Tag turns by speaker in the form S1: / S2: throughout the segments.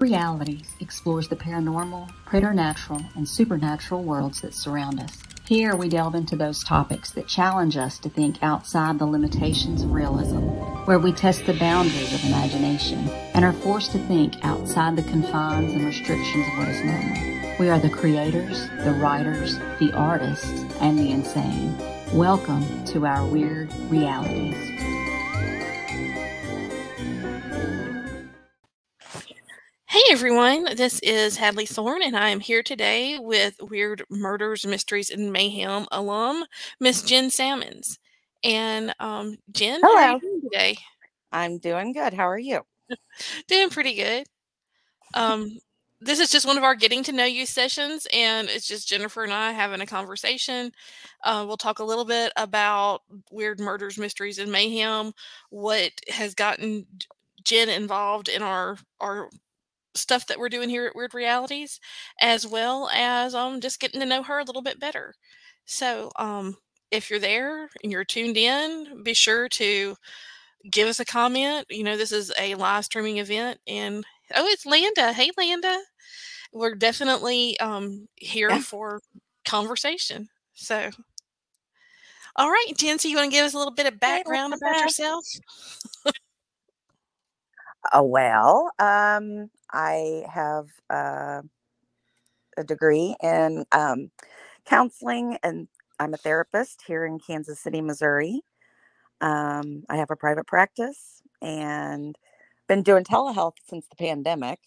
S1: Realities explores the paranormal, preternatural, and supernatural worlds that surround us. Here we delve into those topics that challenge us to think outside the limitations of realism, where we test the boundaries of imagination and are forced to think outside the confines and restrictions of what is normal. We are the creators, the writers, the artists, and the insane. Welcome to our weird realities.
S2: Everyone, this is Hadley Thorne, and I am here today with Weird Murders, Mysteries, and Mayhem alum, Miss Jen Salmons. And um, Jen, how are
S3: Hello.
S2: you doing today?
S3: I'm doing good. How are you?
S2: Doing pretty good. Um, this is just one of our getting to know you sessions, and it's just Jennifer and I having a conversation. Uh, we'll talk a little bit about weird murders, mysteries, and mayhem. What has gotten Jen involved in our our stuff that we're doing here at Weird Realities, as well as um just getting to know her a little bit better. So um if you're there and you're tuned in, be sure to give us a comment. You know, this is a live streaming event and oh it's Landa. Hey Landa. We're definitely um here
S3: Yeah.
S2: for conversation. So all right, Jen, so you want to give us a little bit of background about yourself?
S3: Oh, well, um, I have uh, a degree in um, counseling, and I'm a therapist here in Kansas City, Missouri. Um, I have a private practice and been doing telehealth since the pandemic.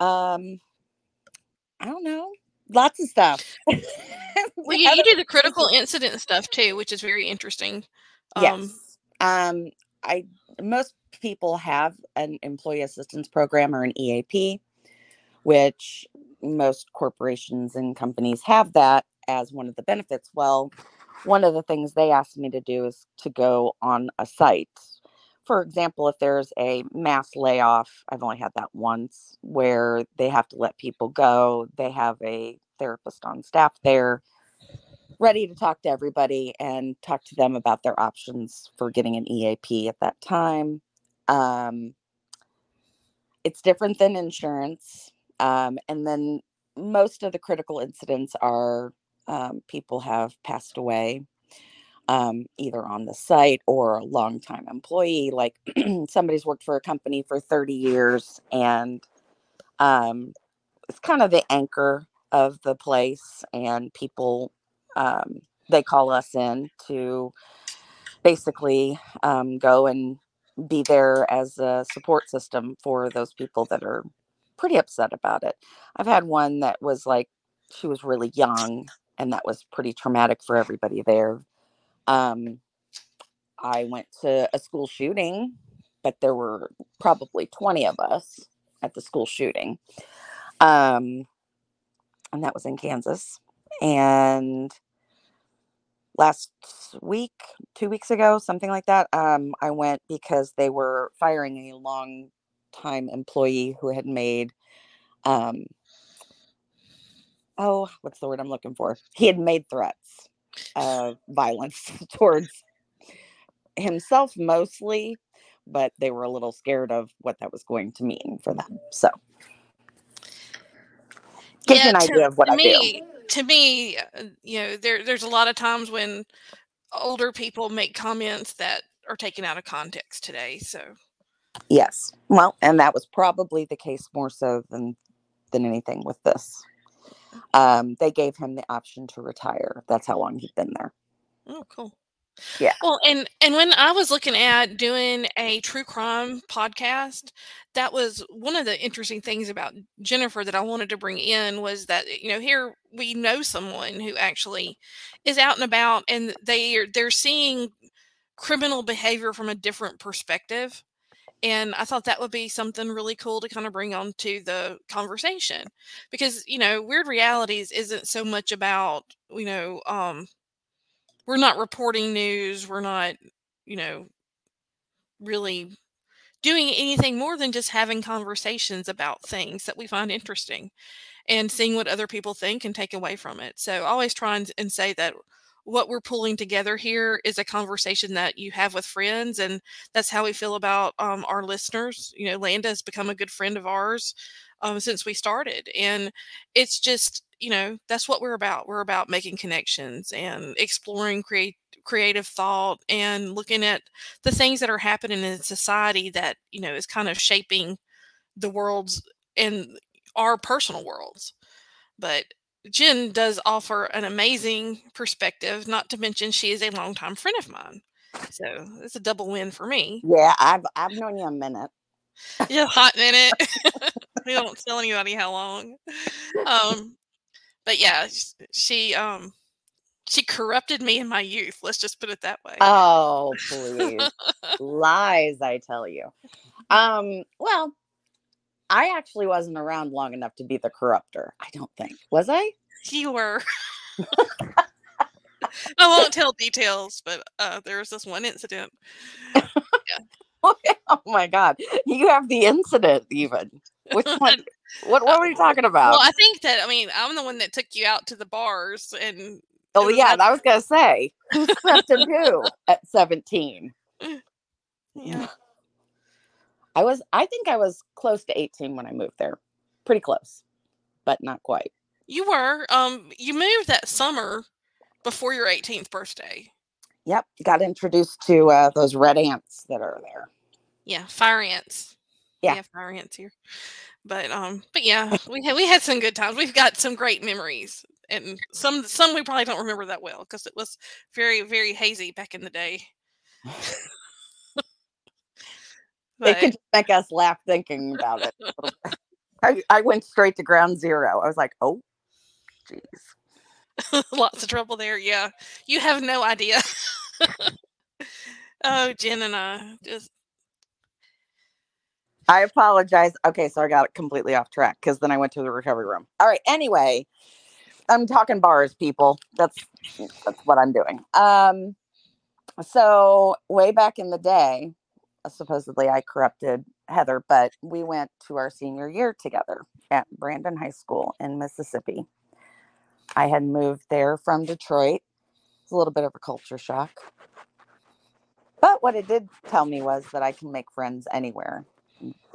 S3: Um, I don't know, lots of stuff.
S2: Well, you, you do the critical incident stuff too, which is very interesting. Um,
S3: Yes. Um, I most people have an employee assistance program or an EAP, which most corporations and companies have that as one of the benefits. Well, one of the things they asked me to do is to go on a site. For example, if there's a mass layoff, I've only had that once where they have to let people go. They have a therapist on staff there ready to talk to everybody and talk to them about their options for getting an EAP at that time. Um, it's different than insurance. Um, and then most of the critical incidents are um, people have passed away um, either on the site or a longtime employee. Like somebody's worked for a company for 30 years and um, it's kind of the anchor of the place, and people um, they call us in to basically um, go and be there as a support system for those people that are pretty upset about it. I've had one that was like she was really young, and that was pretty traumatic for everybody there. Um, I went to a school shooting, but there were probably 20 of us at the school shooting. Um, and that was in Kansas. And last week, two weeks ago, something like that, um, I went because they were firing a long time employee who had made, um, oh, what's the word I'm looking for? He had made threats of violence towards himself mostly, but they were a little scared of what that was going to mean for them. So, gives you an
S2: to-
S3: idea of what I do.
S2: To me, uh, you know, there there's a lot of times when older people make comments that are taken out of context today. So
S3: Yes. Well, and that was probably the case more so than than anything with this. Um, they gave him the option to retire. That's how long he'd been there.
S2: Oh, cool.
S3: Yeah.
S2: Well, and and when I was looking at doing a true crime podcast, that was one of the interesting things about Jennifer that I wanted to bring in was that you know here we know someone who actually is out and about and they are they're seeing criminal behavior from a different perspective. And I thought that would be something really cool to kind of bring onto the conversation because you know weird realities isn't so much about you know um we're not reporting news we're not you know really doing anything more than just having conversations about things that we find interesting and seeing what other people think and take away from it. So always try and, and say that what we're pulling together here is a conversation that you have with friends, and that's how we feel about um, our listeners. You know, Landa has become a good friend of ours um, since we started, and it's just you know that's what we're about. We're about making connections and exploring create creative thought and looking at the things that are happening in society that you know is kind of shaping the world's and our personal worlds but jen does offer an amazing perspective not to mention she is a longtime friend of mine so it's a double win for me
S3: Yeah, I've I've known you a minute.
S2: yeah hot minute we don't tell anybody how long um but yeah she um she corrupted me in my youth let's just put it that way
S3: Oh, please. Lies, I tell you. Um, well, I actually wasn't around long enough to be the corrupter. I don't think. Was I?
S2: You were. I won't tell details, but uh, there was this one incident.
S3: oh my god. You have the incident even. Which one? What what were you talking about?
S2: Well, I think that I mean I'm the one that took you out to the bars, and
S3: oh yeah,
S2: that-
S3: I was gonna say who crept and who at 17.
S2: yeah,
S3: I was I think I was close to 18 when I moved there. Pretty close, but not quite.
S2: you were. Um, you moved that summer before your 18th birthday.
S3: Yep. Got introduced to uh, those red ants that are there.
S2: Yeah, fire ants.
S3: Yeah.
S2: we have fire ants here. But um, but yeah, we had we had some good times. We've got some great memories, and some some we probably don't remember that well because it was very very hazy back in the day.
S3: They
S2: But-
S3: could just make us laugh thinking about it. I, I went straight to ground zero. I was like, oh, jeez.
S2: Lots of trouble there. Yeah. You have no idea. oh, Jen and I just,
S3: I apologize. Okay, so I got completely off track because then I went to the recovery room. All right. Anyway, I'm talking bars, people. That's that's what I'm doing. Um, so way back in the day, Uh, supposedly I corrupted Heather, but we went to our senior year together at Brandon High School in Mississippi. I had moved there from Detroit. It's a little bit of a culture shock. But what it did tell me was that I can make friends anywhere.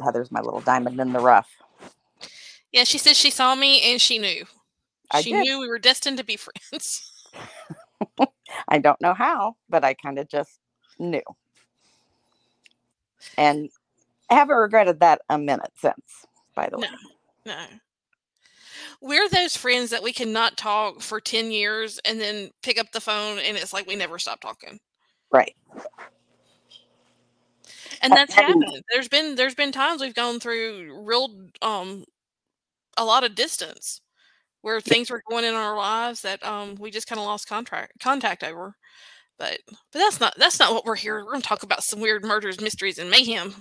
S3: Heather's my little diamond in the rough.
S2: yeah, she said she saw me and she knew.
S3: I
S2: she
S3: did.
S2: knew we were destined to be friends.
S3: I don't know how, but I kind of just knew. And I haven't regretted that a minute since, by the way.
S2: No. No. We're those friends that we cannot talk for 10 years and then pick up the phone and it's like we never stop talking.
S3: Right.
S2: And that's happened. There's been there's been times we've gone through real um a lot of distance where things were going in our lives that um we just kind of lost contract contact over. But but that's not that's not what we're here. We're going to talk about some weird murders, mysteries, and mayhem.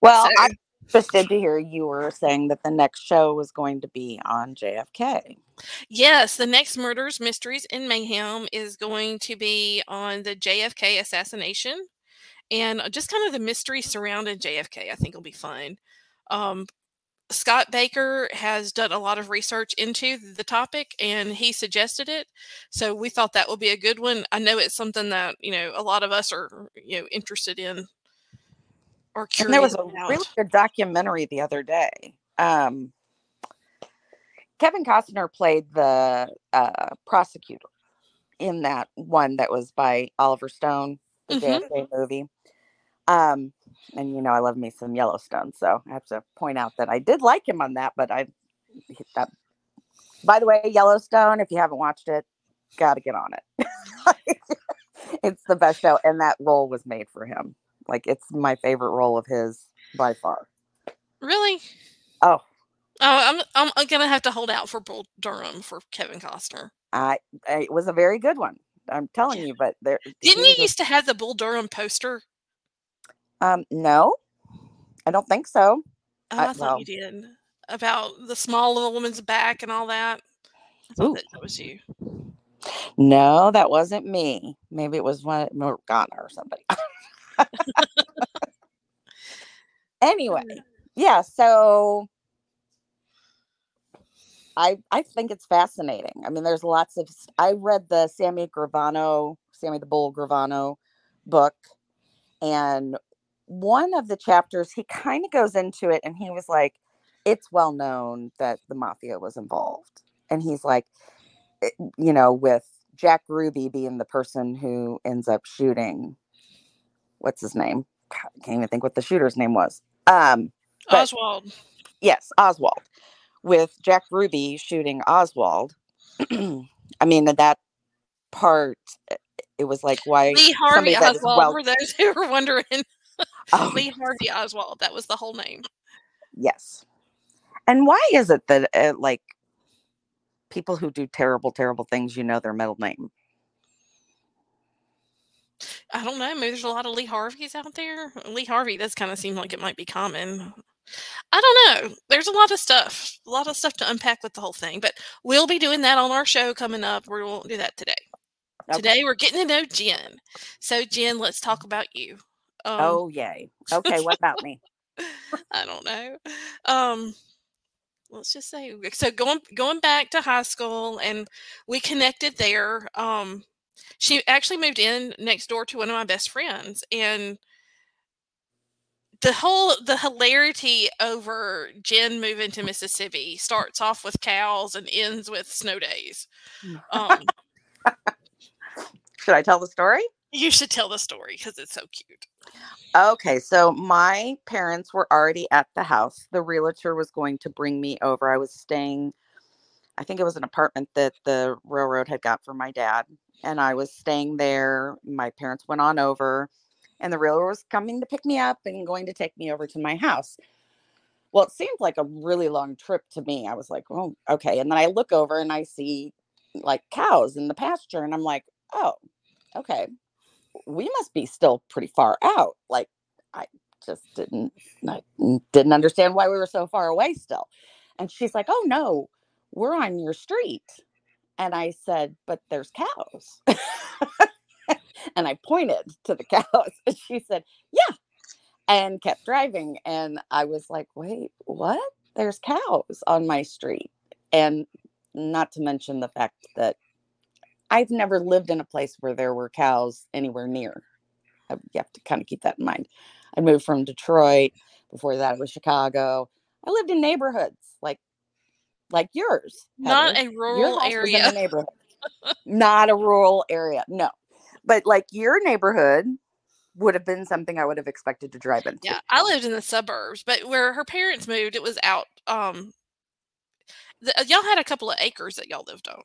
S3: Well,
S2: So-
S3: I'm interested to hear you were saying that the next show was going to be on JFK.
S2: Yes, the next murders, mysteries, and mayhem is going to be on the JFK assassination and uh, just kind of the mystery surrounding JFK. I think will be fun. Um, Scott Baker has done a lot of research into the topic and he suggested it. So we thought that would be a good one. I know it's something that, you know, a lot of us are, you know, interested in or curious
S3: And there was a
S2: about.
S3: really good documentary the other day. Um, Kevin Costner played the uh, prosecutor in that one that was by Oliver Stone, the
S2: Mhm.
S3: JFK movie. Um, and you know, I love me some Yellowstone, so I have to point out that I did like him on that. But I, that, by the way, Yellowstone, if you haven't watched it, got to get on it. it's the best show, and that role was made for him. Like it's my favorite role of his by far.
S2: Really?
S3: Oh.
S2: Oh, I'm I'm gonna have to hold out for Bull Durham for Kevin Costner.
S3: I it was a very good one. I'm telling you, but there
S2: Didn't you
S3: was a-
S2: used to have the Bull Durham poster?
S3: Um no, I don't think so.
S2: Oh,
S3: I-
S2: I, thought
S3: well-
S2: you did about the small of a woman's back and all that. I
S3: Ooh.
S2: that, that was you.
S3: No, that wasn't me. Maybe it was one Morgana or somebody. anyway, yeah. So I I think it's fascinating. I mean, there's lots of. I read the Sammy Gravano, Sammy the Bull Gravano book, and one of the chapters he kind of goes into it, and he was like, "It's well known that the mafia was involved," and he's like, eh, you know, with Jack Ruby being the person who ends up shooting. What's his name? God, I can't even think what the shooter's name was. Um, but-
S2: Oswald.
S3: yes, Oswald, with Jack Ruby shooting Oswald. I mean that part. eh, It was like why
S2: Lee Harvey
S3: somebody that is
S2: Oswald,
S3: well-
S2: for those who were wondering.
S3: Oh,
S2: Lee Harvey Oswald. That was the whole name.
S3: yes. And why is it that uh, like people who do terrible, terrible things, you know their middle name?
S2: I don't know. Maybe there's a lot of Lee Harveys out there. Lee Harvey does kind of seem like it might be common. I don't know. There's a lot of stuff, a lot of stuff to unpack with the whole thing. But we'll be doing that on our show coming up. We won't do that today.
S3: Okay.
S2: Today we're getting to know Jen. So Jen, let's talk about you. Um,
S3: oh yay. Okay, what about me?
S2: I don't know. Um, let's just say so going going back to high school, and we connected there. Um, she actually moved in next door to one of my best friends, and the whole the hilarity over Jen moving to Mississippi starts off with cows and ends with snow days. Um,
S3: Should I tell the story?
S2: You should tell the story because it's so cute.
S3: Okay, so my parents were already at the house. The realtor was going to bring me over. I was staying, I think it was an apartment that the railroad had got for my dad. And I was staying there. My parents went on over, and the realtor was coming to pick me up and going to take me over to my house. Well, it seemed like a really long trip to me. I was like, oh, okay. And then I look over and I see like cows in the pasture, and I'm like, oh, okay we must be still pretty far out. Like I just didn't I didn't understand why we were so far away still. And she's like, "Oh no, we're on your street." And I said, "But there's cows." and I pointed to the cows and she said, "Yeah." And kept driving and I was like, "Wait, what? There's cows on my street." And not to mention the fact that I've never lived in a place where there were cows anywhere near. Uh, You have to kind of keep that in mind. I moved from Detroit. Before that, it was Chicago. I lived in neighborhoods like like yours.
S2: Not
S3: Heather.
S2: a rural
S3: house was in
S2: area.
S3: neighborhood. Not a rural area. No, but like your neighborhood would have been something I would have expected to drive into.
S2: Yeah, I lived in the suburbs, but where her parents moved, it was out. Um, the, y'all had a couple of acres that y'all lived on.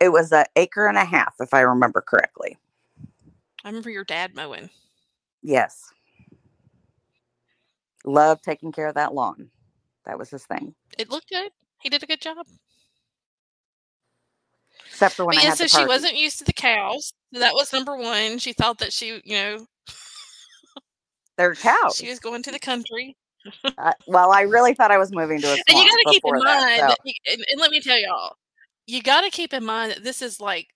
S3: It was an acre and a half, if I remember correctly.
S2: I remember your dad mowing.
S3: Yes. Love taking care of that lawn. That was his thing.
S2: It looked good. He did a good job.
S3: Except for when
S2: But
S3: I
S2: yeah, so she wasn't used to the cows. That was number one. She thought that she, you know,
S3: They're cows.
S2: she was going to the country.
S3: Uh, well, I really thought I was moving to a
S2: And you got to keep in
S3: before that,
S2: mind,
S3: so-
S2: and, and let me tell y'all, you got to keep in mind that this is like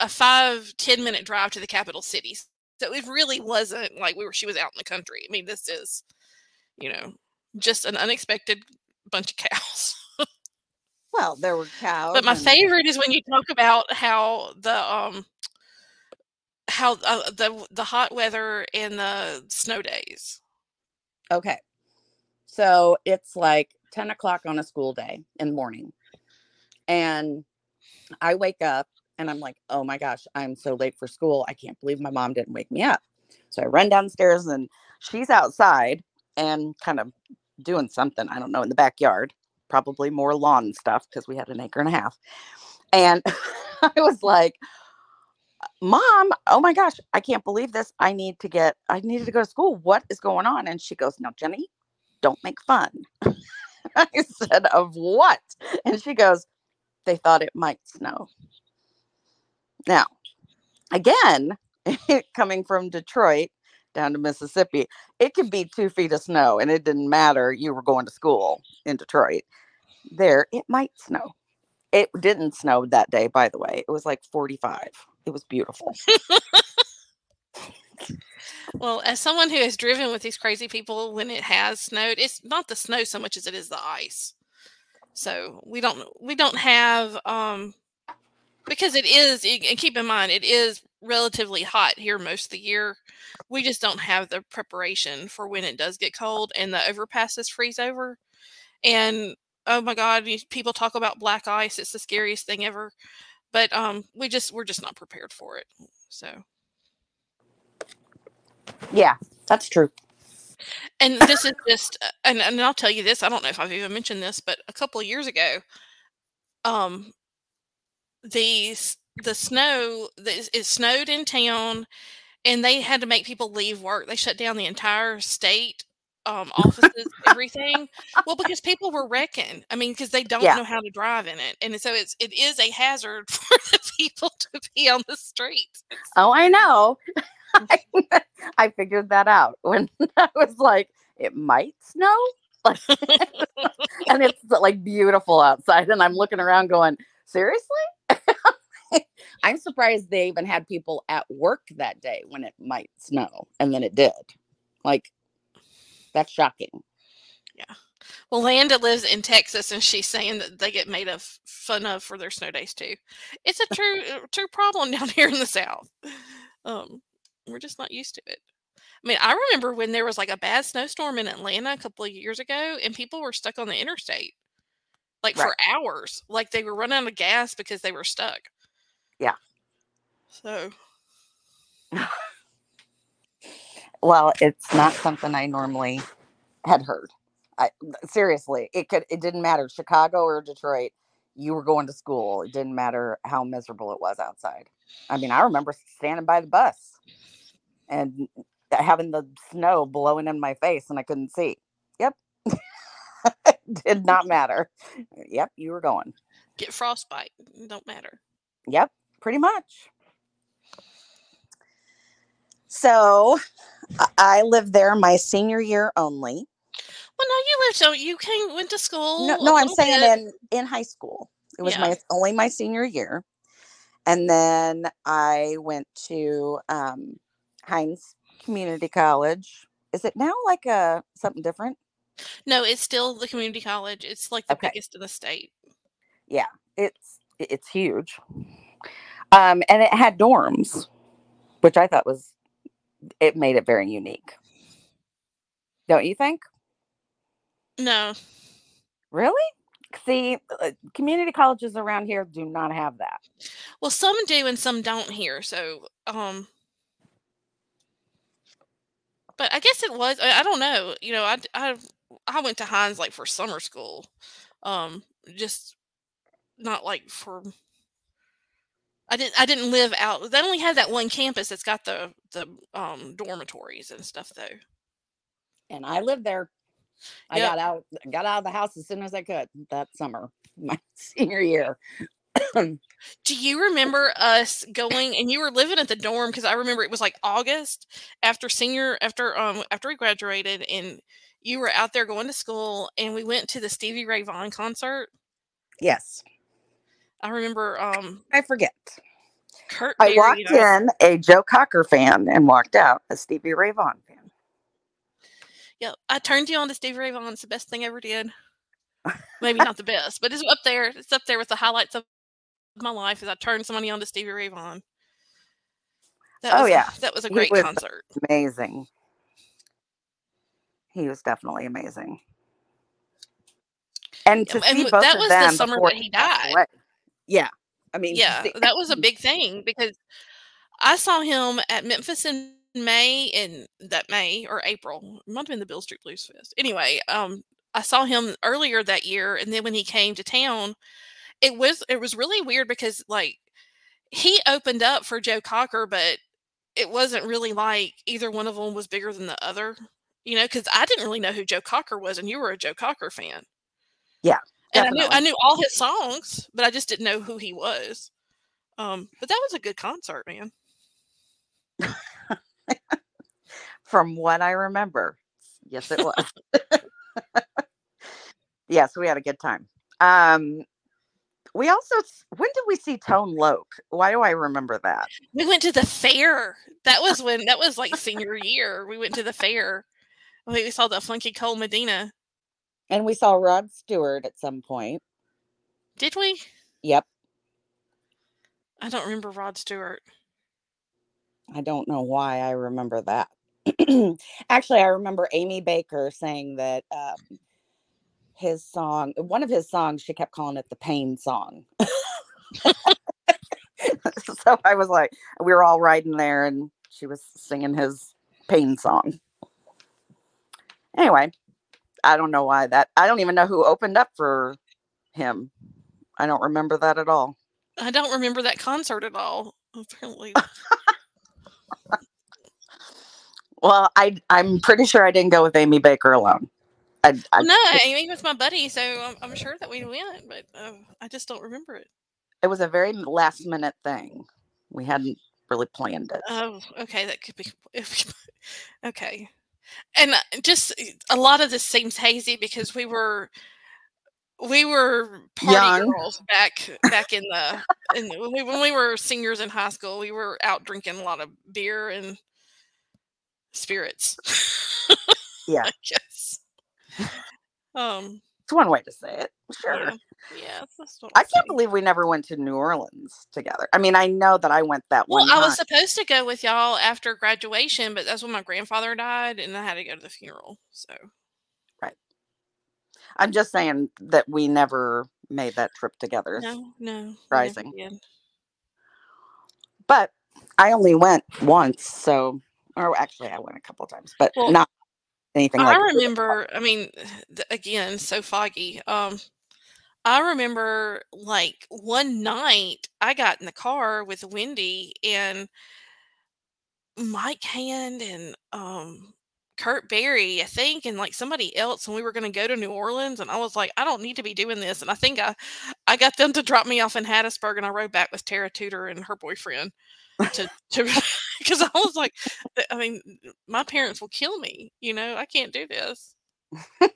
S2: a five ten minute drive to the capital city. So it really wasn't like we were. She was out in the country. I mean, this is, you know, just an unexpected bunch of cows.
S3: well, there were cows.
S2: But my
S3: and-
S2: favorite is when you talk about how the um how uh, the the hot weather and the snow days.
S3: Okay. So it's like 10 o'clock on a school day in the morning. And I wake up and I'm like, oh my gosh, I'm so late for school. I can't believe my mom didn't wake me up. So I run downstairs and she's outside and kind of doing something, I don't know, in the backyard, probably more lawn stuff because we had an acre and a half. And I was like, Mom, oh my gosh, I can't believe this. I need to get, I needed to go to school. What is going on? And she goes, No, Jenny, don't make fun. I said, Of what? And she goes, They thought it might snow. Now, again, coming from Detroit down to Mississippi, it could be two feet of snow and it didn't matter. You were going to school in Detroit. There, it might snow. It didn't snow that day, by the way. It was like 45. It was beautiful.
S2: Well, as someone who has driven with these crazy people when it has snowed, it's not the snow so much as it is the ice. So we don't we don't have um because it is and keep in mind it is relatively hot here most of the year. We just don't have the preparation for when it does get cold and the overpasses freeze over. And oh my god, people talk about black ice. It's the scariest thing ever. But um we just we're just not prepared for it. So
S3: Yeah, that's true.
S2: And this is just uh, and, and I'll tell you this, I don't know if I've even mentioned this, but a couple of years ago, um the the snow it snowed in town and they had to make people leave work. They shut down the entire state um, offices, everything. Well, because people were wrecking. I mean, because they don't
S3: Yeah.
S2: know how to drive in it, and so it's it is a hazard for the people to be on the streets.
S3: Oh, I know. I figured that out when I was like, it might snow. Like, and it's like beautiful outside. And I'm looking around going, seriously? I'm surprised they even had people at work that day when it might snow. And then it did. Like, that's shocking. Yeah.
S2: Well, Landa lives in Texas, and she's saying that they get made of fun of for their snow days too. It's a true true problem down here in the South. Um, we're just not used to it. I mean, I remember when there was like a bad snowstorm in Atlanta a couple of years ago, and people were stuck on the interstate like for hours. Like they were running out of gas because they were stuck.
S3: Yeah.
S2: So
S3: Well, it's not something I normally had heard. I seriously, it could it didn't matter Chicago or Detroit. You were going to school. It didn't matter how miserable it was outside. I mean, I remember standing by the bus and having the snow blowing in my face and I couldn't see. Yep. did not matter. Yep, you were going.
S2: get frostbite. Don't matter.
S3: Yep, pretty much. So I- lived there my senior year only.
S2: Well, no, you lived so you came went to school.
S3: No, no, I'm saying
S2: bit.
S3: in in high school. It was
S2: Yeah.
S3: my only my senior year, and then I went to um, Hinds Community College. Is it now like a something different?
S2: No, it's still the community college. It's like the
S3: Okay.
S2: biggest in the state.
S3: Yeah, it's it's huge, um, and it had dorms, which I thought was it made it very unique. Don't you think?
S2: No,
S3: Really? See, uh, community colleges around here do not have that.
S2: well, some do and some don't here. So, um, but I guess it was. I, I don't know. You know, I I I went to Hinds like for summer school, um, just not like for. I didn't. I didn't live out. They only had that one campus that's got the the um dormitories and stuff though.
S3: and I lived there. I got out got out of the house as soon as I could that summer, my senior year.
S2: Do you remember us going and you were living at the dorm because I remember it was like August after senior after um after we graduated and you were out there going to school and we went to the Stevie Ray Vaughan concert.
S3: Yes,
S2: I remember um
S3: I forget.
S2: Kurt
S3: I walked in a Joe Cocker fan and walked out a Stevie Ray Vaughan fan.
S2: Yeah, I turned you on to Stevie Ray Vaughan. It's the best thing I ever did. Maybe not the best, but it's up there. It's up there with the highlights of my life as I turned somebody on to Stevie Ray Vaughan. That
S3: Oh,
S2: was,
S3: yeah.
S2: that was a great
S3: was-
S2: concert.
S3: Amazing. He was definitely amazing. And to
S2: and
S3: see both
S2: that
S3: of
S2: was the summer that he died.
S3: away. Yeah, I mean,
S2: Yeah, that was a big thing because I saw him at Memphis in May and that May or April. It might have been the Beale Street Blues Fest. Anyway, um, I saw him earlier that year, and then when he came to town, it was it was really weird because like he opened up for Joe Cocker, but it wasn't really like either one of them was bigger than the other. You know, because I didn't really know who Joe Cocker was, and you were a Joe Cocker fan.
S3: Yeah,
S2: and I knew I knew all his songs, but I just didn't know who he was. Um, but that was a good concert, man.
S3: From what I remember. Yes, it was. yes, we had a good time. Um, we also when did we see Tone Loc? Why do I remember that?
S2: We went to the fair. That was when that was like senior year. We went to the fair. We we saw the Funky Cold Medina.
S3: And we saw Rod Stewart at some point.
S2: Did we?
S3: Yep.
S2: I don't remember Rod Stewart.
S3: I don't know why I remember that. Actually, I remember Amy Baker saying that um, his song, one of his songs, she kept calling it the pain song. so I was like, we were all riding there and she was singing his pain song. Anyway, I don't know why that, I don't even know who opened up for him. I don't remember that at all.
S2: I don't remember that concert at all. Apparently.
S3: well, I I'm pretty sure I didn't go with Amy Baker alone. I, I,
S2: no, Amy was my buddy, so I'm, I'm sure that we went, but uh, I just don't remember it.
S3: It was a very last minute thing. We hadn't really planned it.
S2: Oh, okay, that could be okay. And uh, just a lot of this seems hazy because we were we were party
S3: Young.
S2: girls back back in the in, when we were seniors in high school. We were out drinking a lot of beer and spirits.
S3: Yeah.
S2: I guess. Um.
S3: It's one way to say it. Sure.
S2: Yeah. Yeah.
S3: I can't believe we never went to New Orleans together. I mean, I know that I went that
S2: Well,
S3: one
S2: I was supposed to go with y'all after graduation, but that's when my grandfather died, and I had to go to the funeral. So right.
S3: I'm just saying that we never made that trip together.
S2: no, no, we never
S3: Surprising.
S2: did.
S3: But I only went once, so or actually I went a couple times, but
S2: Well,
S3: not anything like
S2: I
S3: like
S2: remember. I mean, again, so foggy. Um, I remember like one night I got in the car with Wendy and Mike Hand and um Kurt Berry, I think, and like somebody else, and we were going to go to New Orleans, and I was like, I don't need to be doing this, and I think I, I got them to drop me off in Hattiesburg, and I rode back with Tara Tudor and her boyfriend to to because I was like, I mean, my parents will kill me, you know, I can't do this.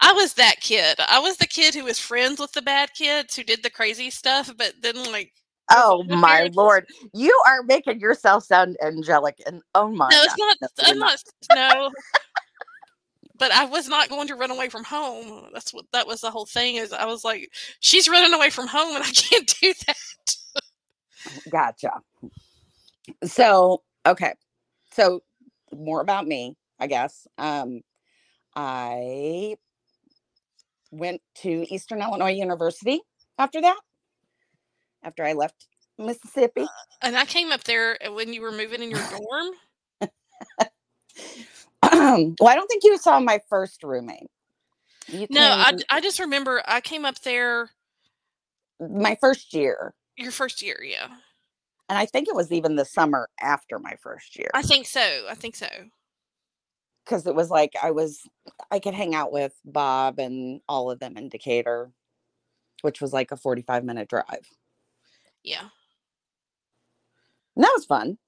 S2: I was that kid. I was the kid who was friends with the bad kids who did the crazy stuff, but then like
S3: Oh
S2: my parents
S3: lord. You are making yourself sound angelic and oh my
S2: no, it's
S3: God.
S2: not.
S3: No,
S2: I'm not. No. But I was not going to run away from home. That's what that was the whole thing. Is I was like, she's running away from home, and I can't do that.
S3: Gotcha. So, okay. So, more about me, I guess. Um, I went to Eastern Illinois University after that, after I left Mississippi.
S2: And I came up there when you were moving in your dorm.
S3: well, I don't think you saw my first roommate. You
S2: No, I, I just remember I came up there
S3: my first year,
S2: your first year. Yeah,
S3: and I think it was even the summer after my first year.
S2: I think so. I think so.
S3: because it was like I was I could hang out with Bob and all of them in Decatur, which was like a 45 minute drive.
S2: Yeah.
S3: And that was fun.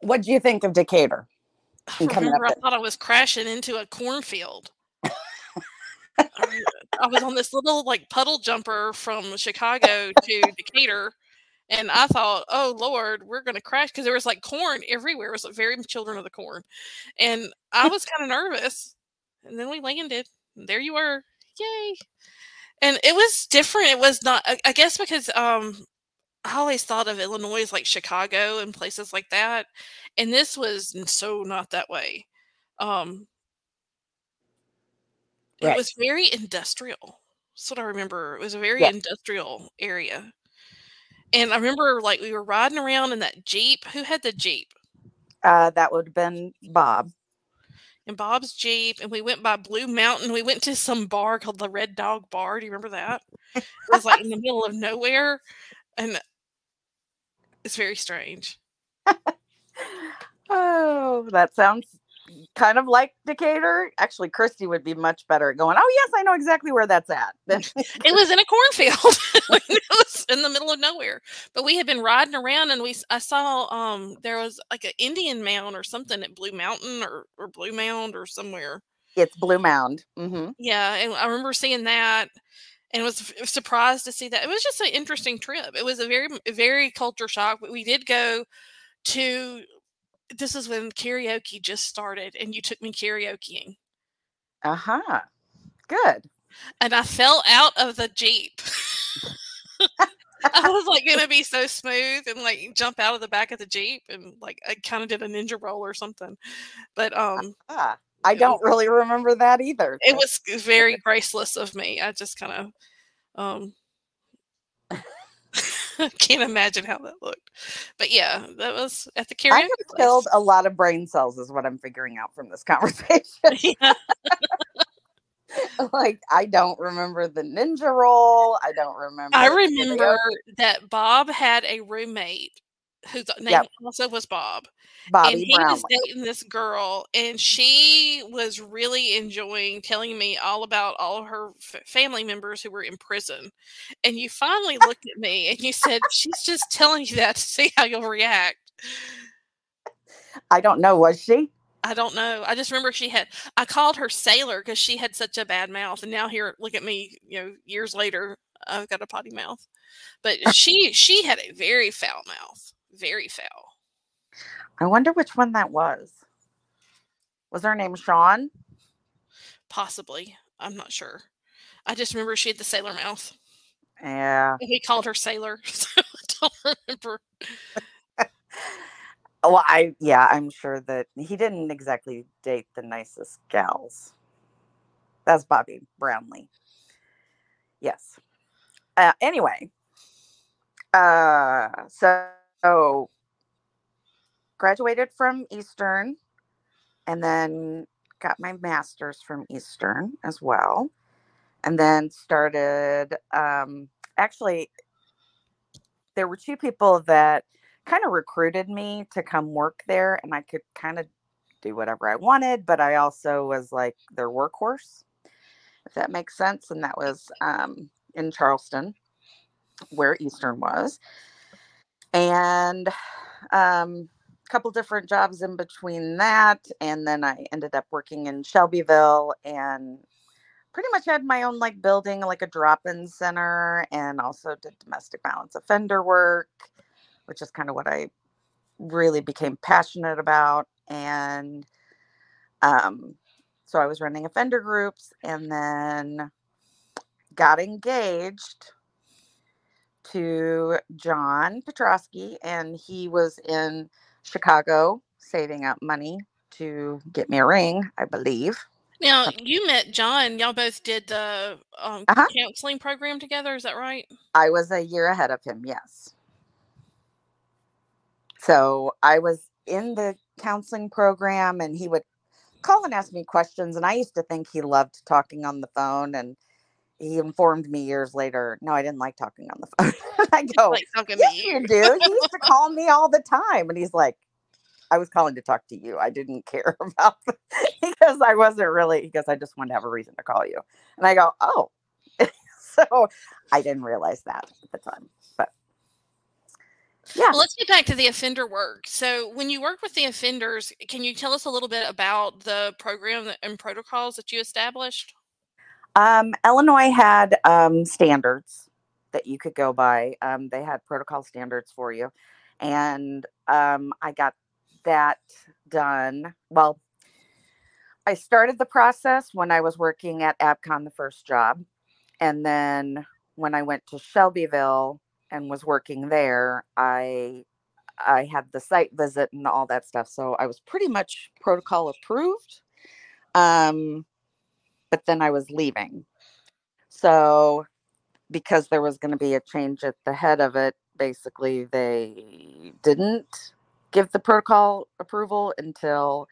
S3: What do you think of Decatur?
S2: I remember I thought I was crashing into a cornfield. I I was on this little like puddle jumper from Chicago to Decatur, and I thought, "Oh Lord, we're going to crash" because there was like corn everywhere. It was like very children of the corn, and I was kind of nervous. And then we landed. And there you were, yay! And it was different. It was not. I, I guess because um, I always thought of Illinois as like Chicago and places like that, and this was so not that way. Um, it
S3: Right.
S2: was very industrial. That's what I remember. It was a very
S3: Yeah.
S2: industrial area. And I remember like we were riding around in that Jeep. Who had the Jeep?
S3: Uh, that would have been Bob.
S2: In Bob's Jeep. And we went by Blue Mountain. We went to some bar called the Red Dog Bar. Do you remember that? It was like in the middle of nowhere. And it's very strange.
S3: Oh, that sounds kind of like Decatur. Actually, Christy would be much better at going, Oh, yes, I know exactly where that's at.
S2: It was in a cornfield. it was in the middle of nowhere. But we had been riding around and we I saw um there was like an Indian mound or something at Blue Mountain or, or Blue Mound or somewhere.
S3: it's Blue Mound. hmm
S2: Yeah, and I remember seeing that and was surprised to see that. It was just an interesting trip. It was a very very culture shock. But we did go to this is when karaoke just started and you took me karaokeing.
S3: Uh-huh. Good.
S2: And I fell out of the Jeep. I was like gonna be so smooth and like jump out of the back of the Jeep and like I kind of did a ninja roll or something. But um
S3: ah, I don't really remember that either.
S2: It was very graceless of me. I just kind of um can't imagine how that looked. But yeah, that was at the karaoke. I have
S3: killed a lot of brain cells, is what I'm figuring out from this conversation. Yeah. like I don't remember the ninja roll. I don't remember.
S2: I remember that Bob had a roommate whose name yep. also was Bob. Bobby and he Brownlee. was dating this girl, and she was really enjoying telling me all about all of her f- family members who were in prison. And you finally looked at me and you said, "She's just telling you that to see how you'll react."
S3: I don't know. Was she?
S2: I don't know. I just remember she had. I called her Sailor because she had such a bad mouth, and now here, look at me. You know, years later, I've got a potty mouth. But she she had a very foul mouth, very foul.
S3: I wonder which one that was. Was her name Sean?
S2: Possibly. I'm not sure. I just remember she had the sailor mouth.
S3: Yeah.
S2: He called her Sailor. So I don't remember.
S3: well, I yeah, I'm sure that he didn't exactly date the nicest gals. That's Bobby Brownlee. Yes. Uh, anyway, uh, so, so graduated from Eastern, and then got my master's from Eastern as well, and then started. Um, actually, there were two people that kind of recruited me to come work there and I could kind of do whatever I wanted, but I also was like their workhorse, if that makes sense. And that was um, in Charleston, where Eastern was. And um, a couple different jobs in between that. And then I ended up working in Shelbyville and pretty much had my own like building, like a drop in center, and also did domestic violence offender work which is kind of what I really became passionate about. And um, so I was running offender groups and then got engaged to John Petrosky, and he was in Chicago saving up money to get me a ring, I believe.
S2: Now you met John. Y'all both did the um, uh-huh. counseling program together. Is that right?
S3: I was a year ahead of him. Yes. So I was in the counseling program and he would call and ask me questions. And I used to think he loved talking on the phone. And he informed me years later, no, I didn't like talking on the phone. I go, like yes, you do. He used to call me all the time. And he's like, I was calling to talk to you. I didn't care about because I wasn't really because I just wanted to have a reason to call you. And I go, oh. so I didn't realize that at the time. But.
S2: Yeah. Well, let's get back to the offender work. So, when you work with the offenders, can you tell us a little bit about the program and protocols that you established?
S3: Um, Illinois had um, standards that you could go by. Um, they had protocol standards for you. And um, I got that done. Well, I started the process when I was working at ABCON, the first job. And then when I went to Shelbyville, and was working there, I I had the site visit and all that stuff. So I was pretty much protocol approved. Um, but then I was leaving. So because there was going to be a change at the head of it, basically they didn't give the protocol approval until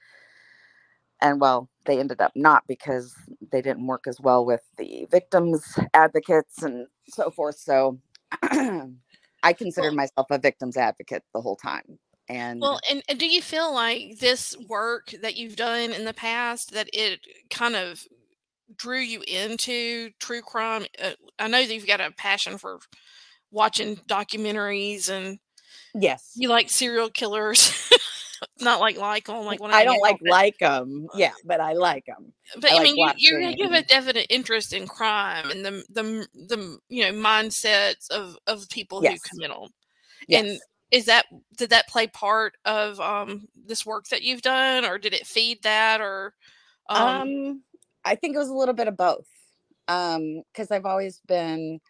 S3: and well they ended up not because they didn't work as well with the victims advocates and so forth so I considered myself a victim's advocate the whole time. And
S2: well, and, and do you feel like this work that you've done in the past that it kind of drew you into true crime? Uh, I know that you've got a passion for watching documentaries and
S3: yes,
S2: you like serial killers. not like like them. Like when
S3: I, I don't like like them. Yeah, but I like them.
S2: But I, I mean, you, you have a definite interest in crime and the the the you know mindsets of of people yes. who commit them. Yes. And is that did that play part of um, this work that you've done, or did it feed that, or
S3: um, um I think it was a little bit of both. Um, because I've always been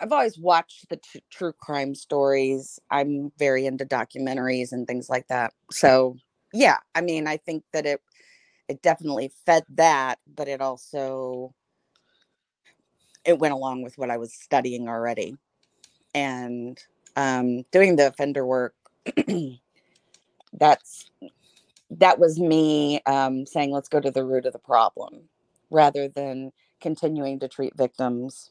S3: I've always watched the t- true crime stories. I'm very into documentaries and things like that. So, yeah, I mean, I think that it it definitely fed that, but it also it went along with what I was studying already. And um doing the offender work that's that was me um saying let's go to the root of the problem rather than continuing to treat victims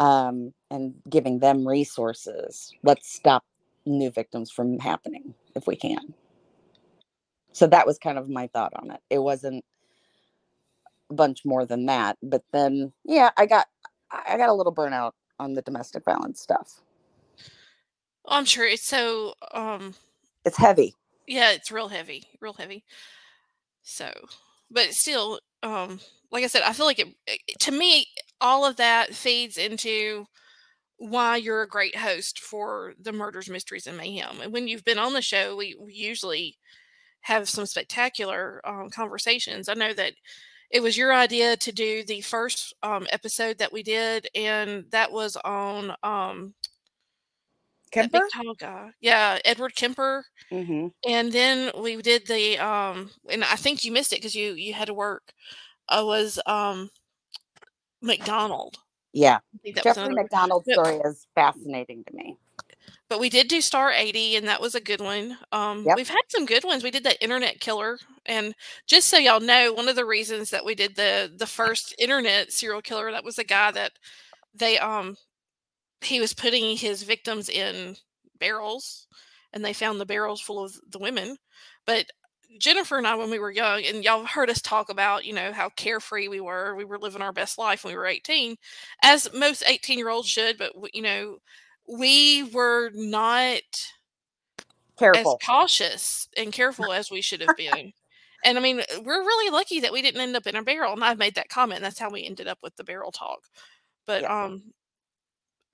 S3: um, and giving them resources. Let's stop new victims from happening if we can. So that was kind of my thought on it. It wasn't a bunch more than that, but then yeah, I got I got a little burnout on the domestic violence stuff.
S2: I'm sure it's so um
S3: it's heavy.
S2: Yeah, it's real heavy, real heavy. So, but still um like I said, I feel like it, it, to me all of that feeds into why you're a great host for the murders, mysteries, and mayhem. And when you've been on the show, we, we usually have some spectacular um, conversations. I know that it was your idea to do the first um, episode that we did, and that was on um,
S3: Kemper.
S2: yeah, Edward Kemper.
S3: Mm-hmm.
S2: And then we did the, um, and I think you missed it because you you had to work uh, was um, MacDonald.
S3: Yeah, Jeffrey MacDonald's story is fascinating to me.
S2: But we did do Star 80, and that was a good one. Um, yep. We've had some good ones. We did that Internet Killer, and just so y'all know, one of the reasons that we did the the first Internet serial killer, that was a guy that they um he was putting his victims in barrels, and they found the barrels full of the women. But Jennifer and I, when we were young, and y'all heard us talk about, you know, how carefree we were. We were living our best life when we were 18, as most 18 year olds should. But, you know, we were not
S3: careful,
S2: as cautious and careful as we should have been. and I mean, we're really lucky that we didn't end up in a barrel. And I've made that comment. That's how we ended up with the barrel talk. But, yeah. um,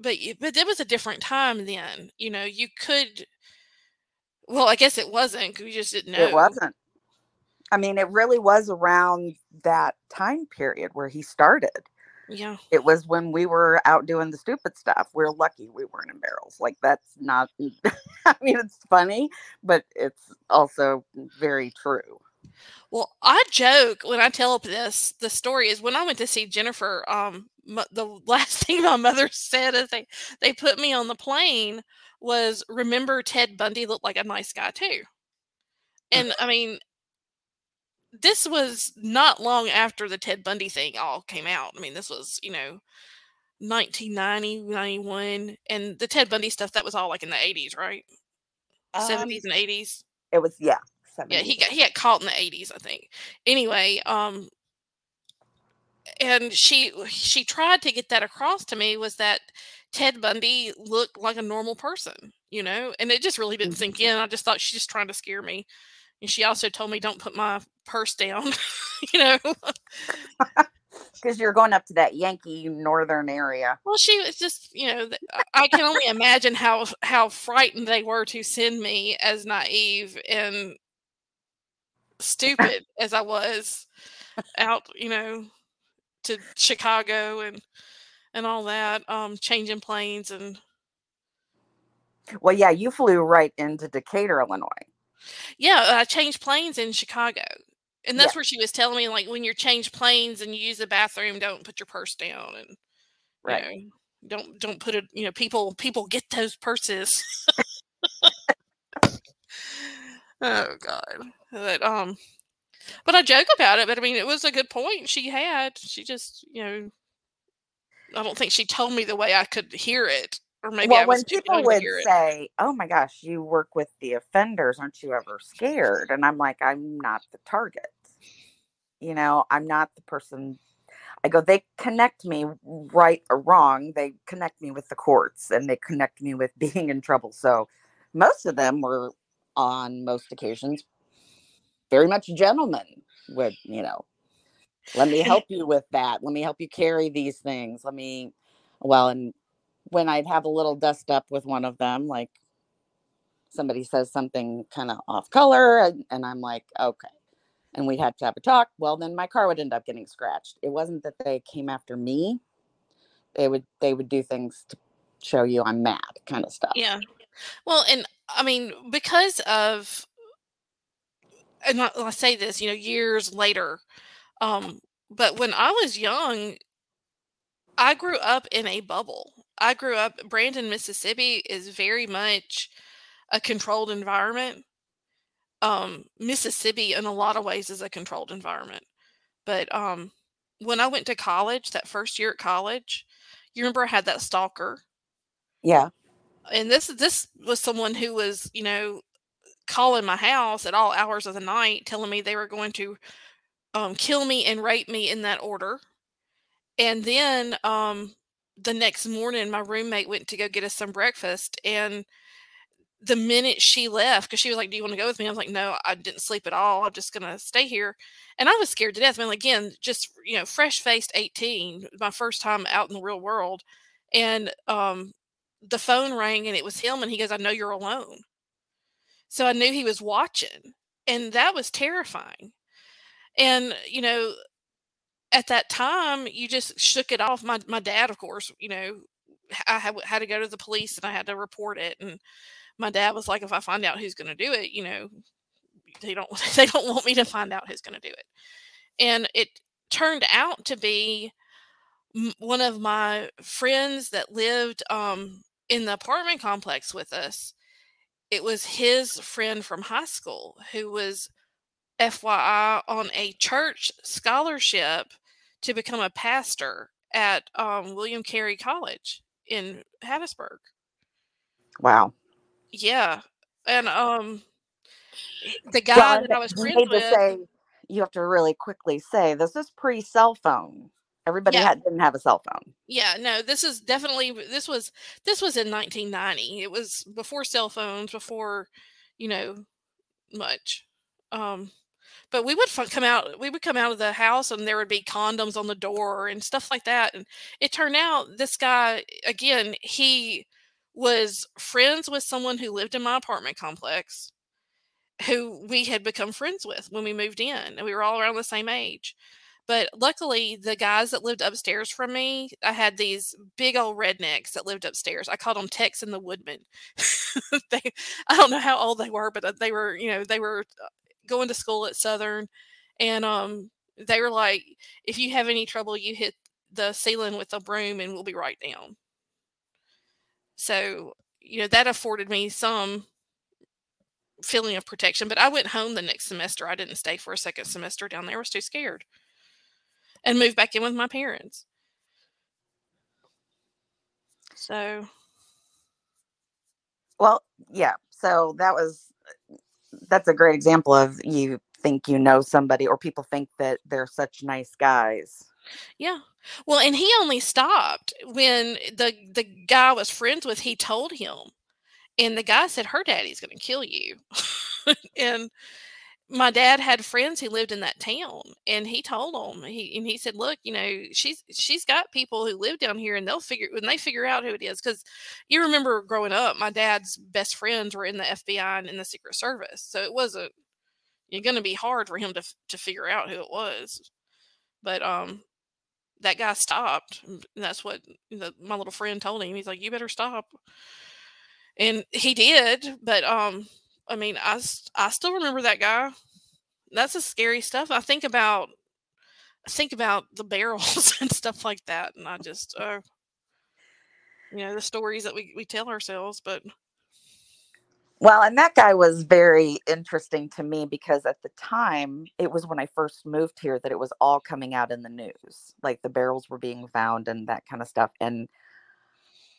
S2: but, but it was a different time then. You know, you could well, I guess it wasn't. We just didn't know.
S3: It wasn't. I mean, it really was around that time period where he started.
S2: Yeah.
S3: It was when we were out doing the stupid stuff. We're lucky we weren't in barrels. Like that's not I mean it's funny, but it's also very true.
S2: Well, I joke when I tell this the story is when I went to see Jennifer um the last thing my mother said as they they put me on the plane was remember Ted Bundy looked like a nice guy too. And I mean, this was not long after the Ted Bundy thing all came out. I mean, this was, you know, 1990, 91. And the Ted Bundy stuff, that was all like in the 80s, right? Um, 70s and 80s.
S3: It was, yeah.
S2: 70s. Yeah, he got he got caught in the 80s, I think. Anyway, um, and she she tried to get that across to me was that Ted Bundy looked like a normal person, you know, and it just really didn't mm-hmm. sink in. I just thought she's just trying to scare me. And she also told me, don't put my purse down, you know.
S3: Because you're going up to that Yankee northern area.
S2: Well, she was just, you know, I can only imagine how how frightened they were to send me as naive and stupid as I was out, you know, to Chicago and and all that, um, changing planes and.
S3: Well, yeah, you flew right into Decatur, Illinois.
S2: Yeah, I changed planes in Chicago, and that's yeah. where she was telling me like when you're change planes and you use the bathroom, don't put your purse down and right. You know, don't don't put it. You know, people people get those purses. oh God, but um, but I joke about it. But I mean, it was a good point she had. She just you know I don't think she told me the way I could hear it. Or maybe well, I was
S3: when people would say, "Oh my gosh, you work with the offenders, aren't you ever scared?" and I'm like, "I'm not the target. You know, I'm not the person." I go, they connect me right or wrong. They connect me with the courts and they connect me with being in trouble. So most of them were on most occasions very much gentlemen would, you know, let me help you with that let me help you carry these things let me well and when I'd have a little dust up with one of them, like somebody says something kind of off color, and, and I'm like, okay. And we had to have a talk. Well, then my car would end up getting scratched. It wasn't that they came after me. They would they would do things to show you I'm mad, kind of stuff.
S2: Yeah. Well, and I mean, because of, and I, I say this, you know, years later, um, but when I was young, I grew up in a bubble. I grew up, Brandon, Mississippi is very much a controlled environment. Um, Mississippi, in a lot of ways, is a controlled environment. But um, when I went to college, that first year at college, you remember I had that stalker.
S3: Yeah.
S2: And this this was someone who was, you know, calling my house at all hours of the night, telling me they were going to um, kill me and rape me in that order. And then um, the next morning, my roommate went to go get us some breakfast, and the minute she left, because she was like, "Do you want to go with me?" I was like, "No, I didn't sleep at all. I'm just gonna stay here." And I was scared to death. I mean, again, just you know, fresh faced 18, my first time out in the real world, and um, the phone rang, and it was him, and he goes, "I know you're alone." So I knew he was watching, and that was terrifying. And you know, at that time, you just shook it off. My my dad, of course, you know, I had, had to go to the police and I had to report it, and my dad was like, if I find out who's going to do it, you know, they don't they don't want me to find out who's going to do it. And it turned out to be one of my friends that lived um, in the apartment complex with us. It was his friend from high school who was FYI on a church scholarship to become a pastor at um, William Carey College in Hattiesburg.
S3: Wow.
S2: Yeah, and um, the guy
S3: Well,
S2: that I was friends with,
S3: say you have to really quickly say this is pre cell phone. Everybody
S2: Yeah.
S3: had didn't have a cell phone.
S2: yeah, no, this is definitely this was this was in 1990. It was before cell phones, before you know much. Um, but we would come out we would come out of the house and there would be condoms on the door and stuff like that and it turned out this guy again he was friends with someone who lived in my apartment complex who we had become friends with when we moved in and we were all around the same age but luckily the guys that lived upstairs from me i had these big old rednecks that lived upstairs i called them tex and the woodman they i don't know how old they were but uh, they were you know they were uh, going to school at Southern, and um, they were like, "If you have any trouble, you hit the ceiling with a broom, and we'll be right down." So you know that afforded me some feeling of protection. But I went home the next semester. I didn't stay for a second semester down there. I was too scared, and moved back in with my parents. So
S3: Well, yeah. So that was that's a great example of you think you know somebody or people think that they're such nice guys.
S2: Yeah. Well, and he only stopped when the the guy I was friends with. He told him, and the guy said, "Her daddy's going to kill you." and my dad had friends who lived in that town, and he told them. He and he said, "Look, you know, she's she's got people who live down here, and they'll figure when they figure out who it is. Because you remember growing up, my dad's best friends were in the FBI and in the Secret Service, so it wasn't you're to be hard for him to to figure out who it was. But um, that guy stopped. That's what the, my little friend told him. He's like, "You better stop," and he did. But um, I mean, I I still remember that guy. That's the scary stuff. I think about I think about the barrels and stuff like that, and I just uh, you know the stories that we we tell ourselves. But
S3: Well, and that guy was very interesting to me because at the time, it was when I first moved here that it was all coming out in the news. Like the barrels were being found and that kind of stuff. And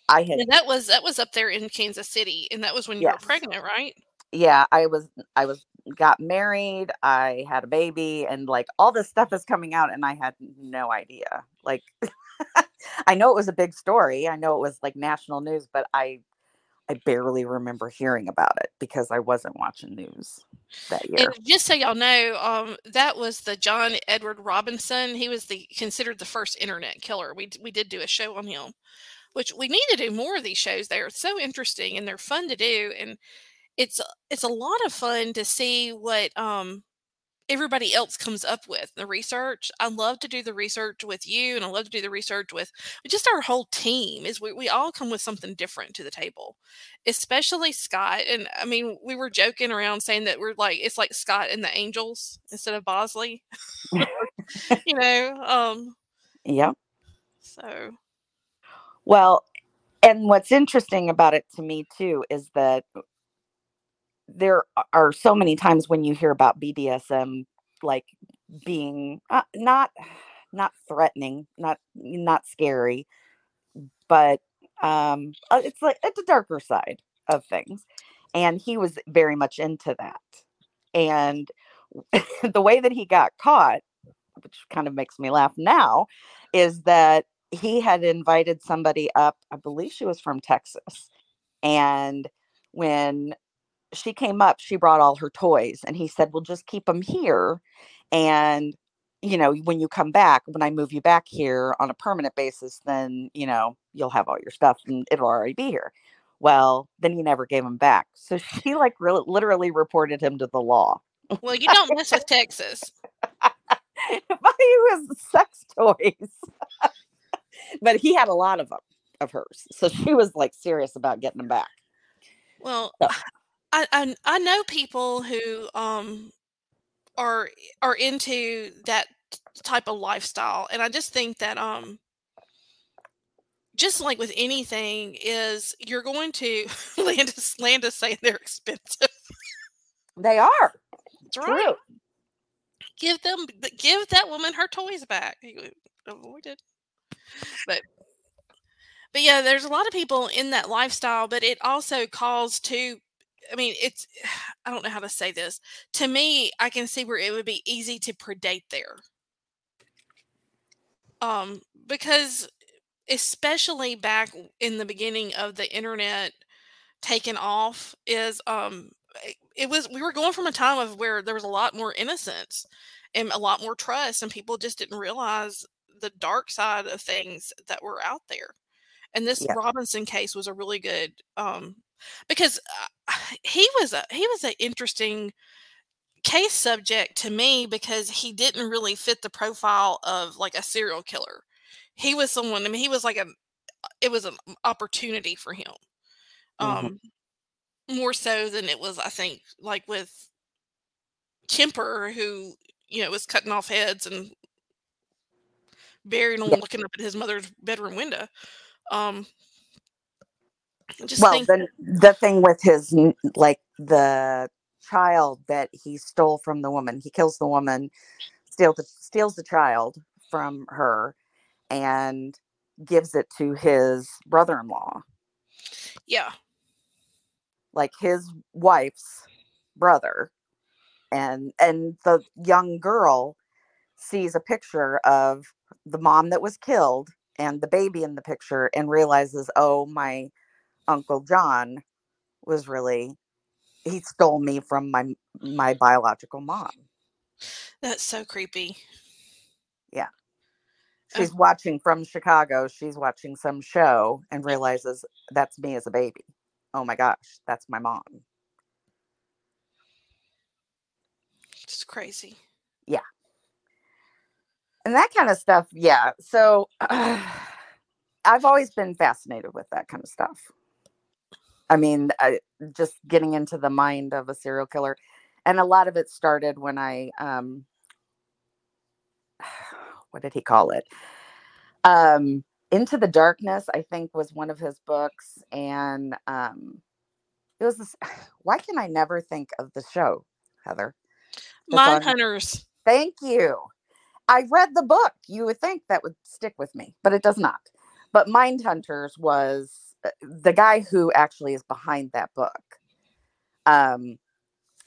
S3: I had
S2: yeah, that was that was up there in Kansas City, and that was when you were pregnant, right?
S3: Yeah, I was I was got married, I had a baby and like all this stuff is coming out and I had no idea. Like I know it was a big story. I know it was like national news, but I I barely remember hearing about it because I wasn't watching news that year.
S2: And just so y'all know, um, that was the John Edward Robinson. He was the considered the first internet killer. We we did do a show on him. which we need to do more of these shows. They're so interesting and they're fun to do, and it's it's a lot of fun to see what um everybody else comes up with the research. I love to do the research with you, and I love to do the research with just our whole team. Is we, we all come with something different to the table, especially Scott. And I mean, we were joking around saying that we're like it's like Scott and the Angels instead of Bosley. you know. Um,
S3: yeah.
S2: So.
S3: Well, and what's interesting about it to me too is that there are so many times when you hear about BDSM like being uh, not not threatening, not not scary, but um uh, it's like it's a darker side of things. And he was very much into that. And the way that he got caught, which kind of makes me laugh now, is that he had invited somebody up, I believe she was from Texas. And when she came up, she brought all her toys, and he said, "Well, just keep them here, and you know, when you come back, when I move you back here on a permanent basis, then you know you'll have all your stuff, and it'll already be here." Well, then he never gave him back, so she like really, literally reported him to the law.
S2: Well, you don't mess with Texas.
S3: Buy you his sex toys, but he had a lot of them of hers, so she was like serious about getting them back.
S2: Well, so. I, I I know people who um are are into that type of lifestyle, and I just think that um just like with anything is you're going to Landa's Landa's saying they're expensive.
S3: They are.
S2: That's right. True. Give them give that woman her toys back. Avoided. But but yeah, there's a lot of people in that lifestyle, but it also calls to I mean, it's I don't know how to say this. To me, I can see where it would be easy to predate there. Um, because especially back in the beginning of the internet taking off is um it was we were going from a time of where there was a lot more innocence and a lot more trust and people just didn't realize the dark side of things that were out there and this robinson case was a really good um because uh, he was a he was an interesting case subject to me because he didn't really fit the profile of like a serial killer. He was someone. I mean, he was like a. It was an opportunity for him, mm-hmm. um, more so than it was. I think like with Kemper, who you know was cutting off heads and burying them, yeah. looking up at his mother's bedroom window. Um,
S3: just well, think- the the thing with his like the child that he stole from the woman, he kills the woman, steals the steals the child from her, and gives it to his brother-in-law.
S2: Yeah,
S3: like his wife's brother, and and the young girl sees a picture of the mom that was killed and the baby in the picture and realizes, oh my Uncle John was really he stole me from my my biological mom.
S2: That's so creepy.
S3: Yeah. She's watching from Chicago. She's watching some show and realizes that's me as a baby. Oh my gosh, that's my mom.
S2: It's crazy.
S3: Yeah. And that kind of stuff, yeah. So uh, I've always been fascinated with that kind of stuff. I mean, I, just getting into the mind of a serial killer. And a lot of it started when I, um, what did he call it? Um, Into the Darkness, I think, was one of his books. And um, it was this. Why can I never think of the show, Heather?
S2: Mind Hunters.
S3: Thank you. I read the book. You would think that would stick with me, but it does not. But Mind Hunters was the guy who actually is behind that book um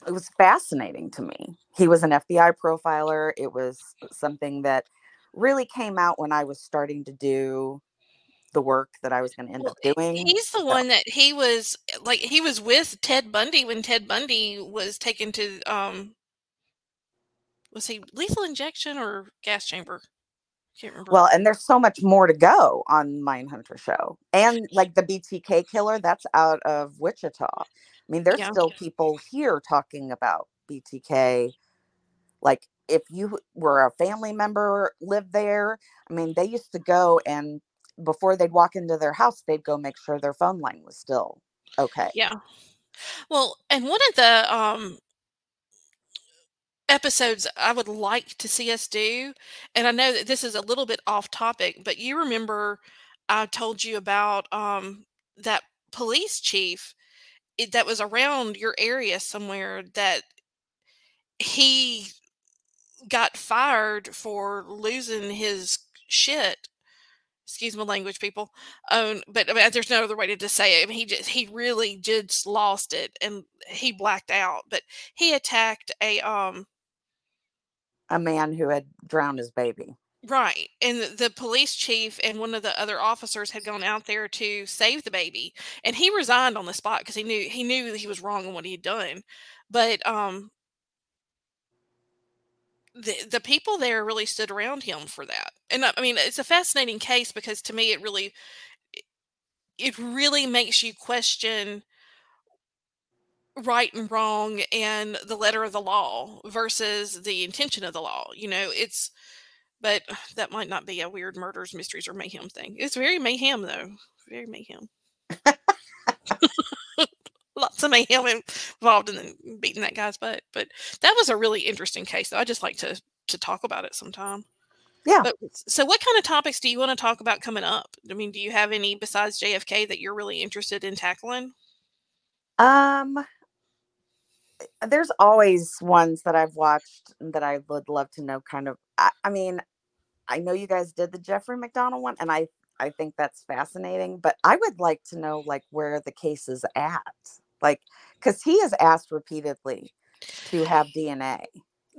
S3: it was fascinating to me he was an fbi profiler it was something that really came out when i was starting to do the work that i was going to end well, up doing
S2: he's the so. one that he was like he was with ted bundy when ted bundy was taken to um was he lethal injection or gas chamber.
S3: Well, and there's so much more to go on Mindhunter show. And like the BTK killer, that's out of Wichita. I mean, there's
S2: Yeah.
S3: still people here talking about BTK. Like if you were a family member lived there, I mean, they used to go and before they'd walk into their house, they'd go make sure their phone line was still okay.
S2: Yeah. Well, and one of the um episodes I would like to see us do, and I know that this is a little bit off topic, but you remember I told you about um that police chief it, that was around your area somewhere that he got fired for losing his shit. Excuse my language, people. Um, but I mean, there's no other way to just say it. I mean, he just he really just lost it and he blacked out. But he attacked a um
S3: A man who had drowned his baby.
S2: right, and the, police chief and one of the other officers had gone out there to save the baby, and he resigned on the spot because he knew he knew that he was wrong in what he had done. But um, the the people there really stood around him for that. And I I mean, it's a fascinating case because to me, it really it really makes you question right and wrong and the letter of the law versus the intention of the law. You know, it's but that might not be a weird murders, mysteries, or mayhem thing. It's very mayhem though. Very mayhem. Lots of mayhem involved in beating that guy's butt. But that was a really interesting case. Though. I just like to to talk about it sometime.
S3: Yeah.
S2: But so, what kind of topics do you want to talk about coming up? I mean, do you have any besides JFK that you're really interested in tackling?
S3: Um there's always ones that I've watched that I would love to know kind of I, I mean, I know you guys did the Jeffrey MacDonald one and I I think that's fascinating, but I would like to know like where the case is at. Like cuz he has asked repeatedly to have DNA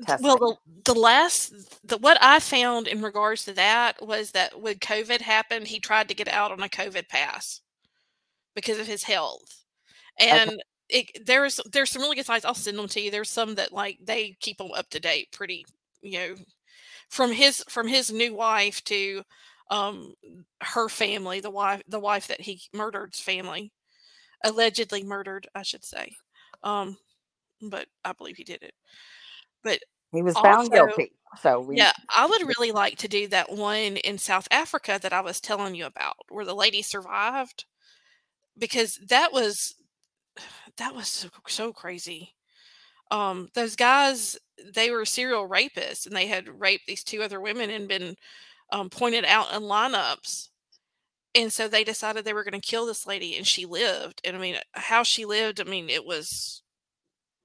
S3: testing.
S2: Well, the, the last, the, what I found in regards to that was that when COVID happened, he tried to get out on a COVID pass because of his health. And it, there's there's some really good sites. I'll send them to you. There's some that like they keep them up to date, pretty you know, from his from his new wife to um her family, the wife the wife that he murdered's family, allegedly murdered, I should say. Um, but I believe he did it. But
S3: he was found
S2: also-
S3: guilty. So we
S2: yeah, I would really like to do that one in South Africa that I was telling you about, where the lady survived, because that was that was so, so crazy. Um, those guys, they were serial rapists, and they had raped these two other women and been um, pointed out in lineups. And so they decided they were going to kill this lady, and she lived. And I mean, how she lived, I mean, it was.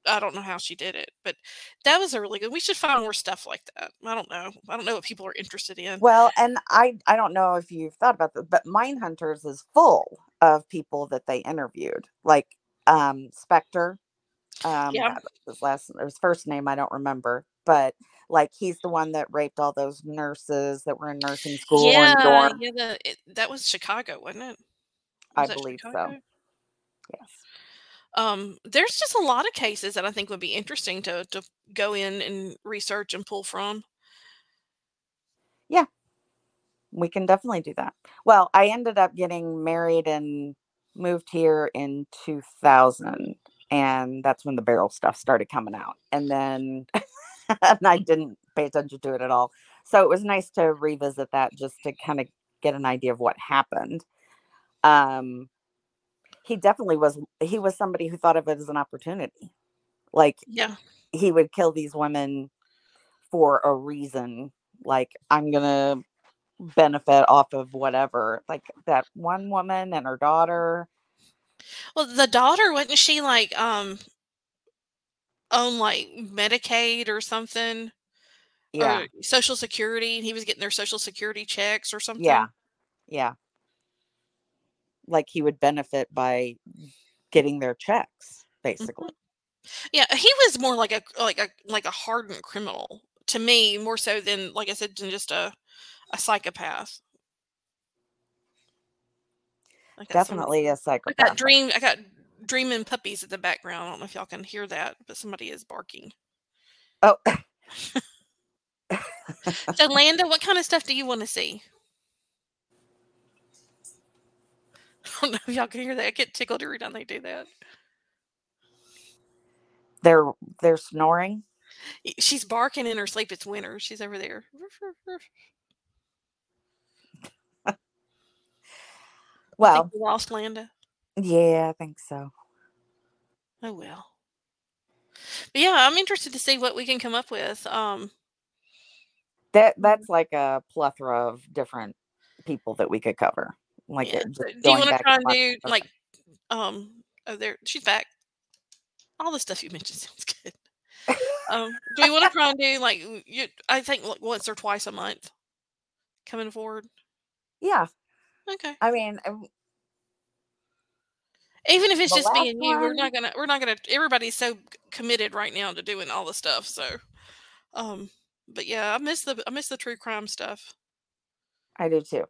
S2: I don't know how she did it, but that was a really good. We should find more stuff like that. I don't know. I don't know what people are interested in.
S3: Well, and I I don't know if you've thought about this, but Mindhunters is full of people that they interviewed, like um Spectre. Um,
S2: Yeah.
S3: His last his first name I don't remember, but like he's the one that raped all those nurses that were in nursing school
S2: yeah, yeah. The, it, that was Chicago, wasn't it?
S3: I
S2: Was that
S3: believe so. Yes.
S2: Um, there's just a lot of cases that I think would be interesting to to go in and research and pull from.
S3: Yeah, we can definitely do that. Well, I ended up getting married and moved here in 2000 and that's when the barrel stuff started coming out. And then and I didn't pay attention to it at all. So it was nice to revisit that just to kind of get an idea of what happened. Um he definitely was he was somebody who thought of it as an opportunity. Like
S2: Yeah,
S3: he would kill these women for a reason like i'm gonna benefit off of whatever like that one woman and her daughter.
S2: Well, the daughter wasn't she like um on like Medicaid or something?
S3: Yeah.
S2: Or Social Security, and he was getting their Social Security checks or something.
S3: yeah. Yeah. Like he would benefit by getting their checks basically.
S2: Yeah, he was more like a like a like a hardened criminal to me, more so than like I said, than just a a psychopath. Got some-
S3: definitely a psychopath I
S2: got dream. I got dreaming puppies in the background. I don't know if y'all can hear that, but somebody is barking.
S3: oh
S2: so, Landa, what kind of stuff do you want to see? I don't know if y'all can hear that. I get tickled every time they do that.
S3: They're they're snoring.
S2: She's barking in her sleep. It's winter. She's over there.
S3: Well,
S2: lost Landa.
S3: Yeah, I think so.
S2: Oh well. But yeah, I'm interested to see what we can come up with. Um
S3: that that's like a plethora of different people that we could cover. Like,
S2: yeah. do you want to try and do like, um, oh, there she's back. All the stuff you mentioned sounds good. um, do we want to try and do like you? I think like, once or twice a month, coming forward.
S3: Yeah.
S2: Okay.
S3: I mean, um
S2: even if it's just me and you, one, we're not gonna we're not gonna everybody's so committed right now to doing all the stuff. So um but yeah, I miss the I miss the true crime stuff.
S3: I do too.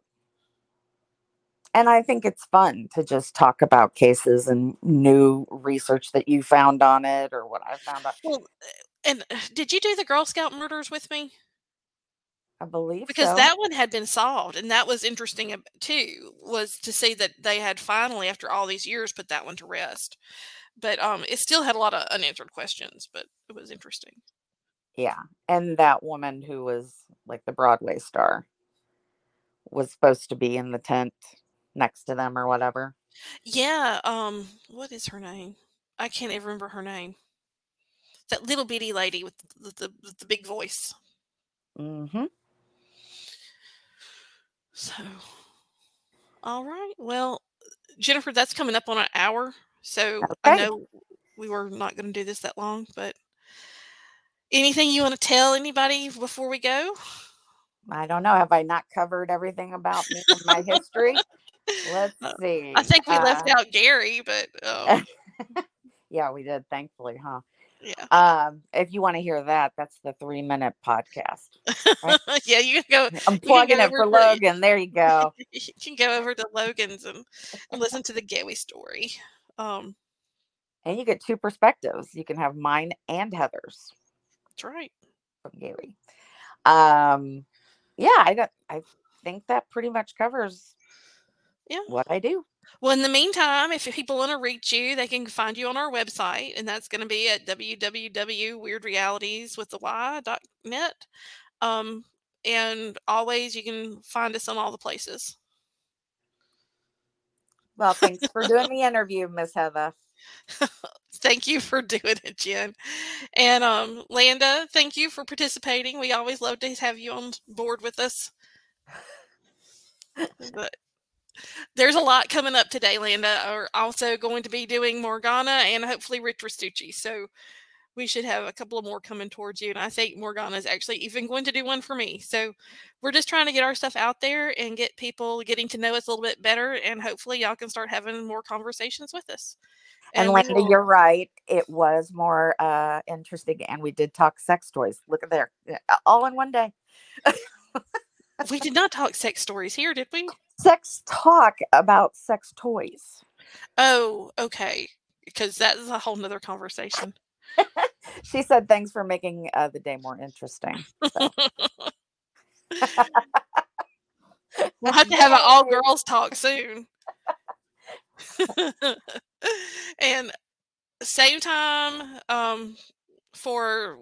S3: And I think it's fun to just talk about cases and new research that you found on it or what I found out.
S2: Well, and uh, did you do the Girl Scout murders with me?
S3: I believe
S2: because
S3: so.
S2: that one had been solved, and that was interesting too. Was to see that they had finally, after all these years, put that one to rest. But um, it still had a lot of unanswered questions, but it was interesting.
S3: Yeah, and that woman who was like the Broadway star was supposed to be in the tent next to them or whatever.
S2: Yeah. Um. What is her name? I can't even remember her name. That little bitty lady with the the, the big voice.
S3: Mm-hmm.
S2: So, all right. Well, Jennifer, that's coming up on an hour. So okay. I know we were not going to do this that long, but anything you want to tell anybody before we go?
S3: I don't know. Have I not covered everything about me and my history? Let's uh, see.
S2: I think we uh, left out Gary, but um...
S3: yeah, we did. Thankfully, huh?
S2: Yeah.
S3: Um, if you want to hear that, that's the three minute podcast.
S2: Right? yeah, you can
S3: go. I'm plugging it for Logan. There you go.
S2: you can go over to Logan's and, and listen to the Gary story. Um,
S3: and you get two perspectives. You can have mine and Heather's.
S2: That's right.
S3: From Gary. Um, yeah, I don't. I think that pretty much covers.
S2: Yeah.
S3: What I do.
S2: Well, in the meantime, if people want to reach you, they can find you on our website, and that's going to be at www.weirdrealityswiththeY.net. Um, and always, you can find us on all the places.
S3: Well, thanks for doing the interview, Miss Heather.
S2: thank you for doing it, Jen. And um, Landa, thank you for participating. We always love to have you on board with us. But there's a lot coming up today, Landa. Are also going to be doing Morgana and hopefully Rich Restucci. So we should have a couple of more coming towards you. And I think Morgana is actually even going to do one for me. So we're just trying to get our stuff out there and get people getting to know us a little bit better. And hopefully y'all can start having more conversations with us.
S3: And, and Landa, will... you're right. It was more uh, interesting. And we did talk sex toys. Look at there. All in one day.
S2: we did not talk sex stories here, did we?
S3: Sex talk about sex toys.
S2: Oh, okay. Because that is a whole nother conversation.
S3: she said, thanks for making uh, the day more interesting. So.
S2: we'll have to have an all girls talk soon. and same time um, for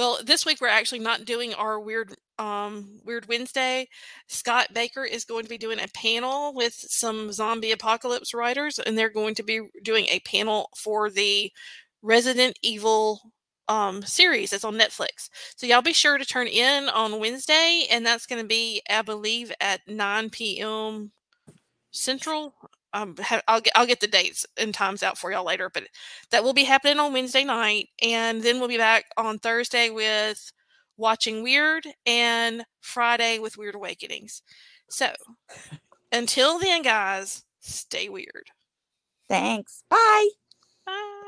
S2: well, this week we're actually not doing our weird um, Weird Wednesday. Scott Baker is going to be doing a panel with some zombie apocalypse writers, and they're going to be doing a panel for the Resident Evil um, series that's on Netflix. So y'all be sure to turn in on Wednesday, and that's going to be, I believe, at 9 p.m. Central um, I'll get I'll get the dates and times out for y'all later, but that will be happening on Wednesday night, and then we'll be back on Thursday with watching Weird and Friday with Weird Awakenings. So until then, guys, stay weird.
S3: Thanks. Bye. Bye.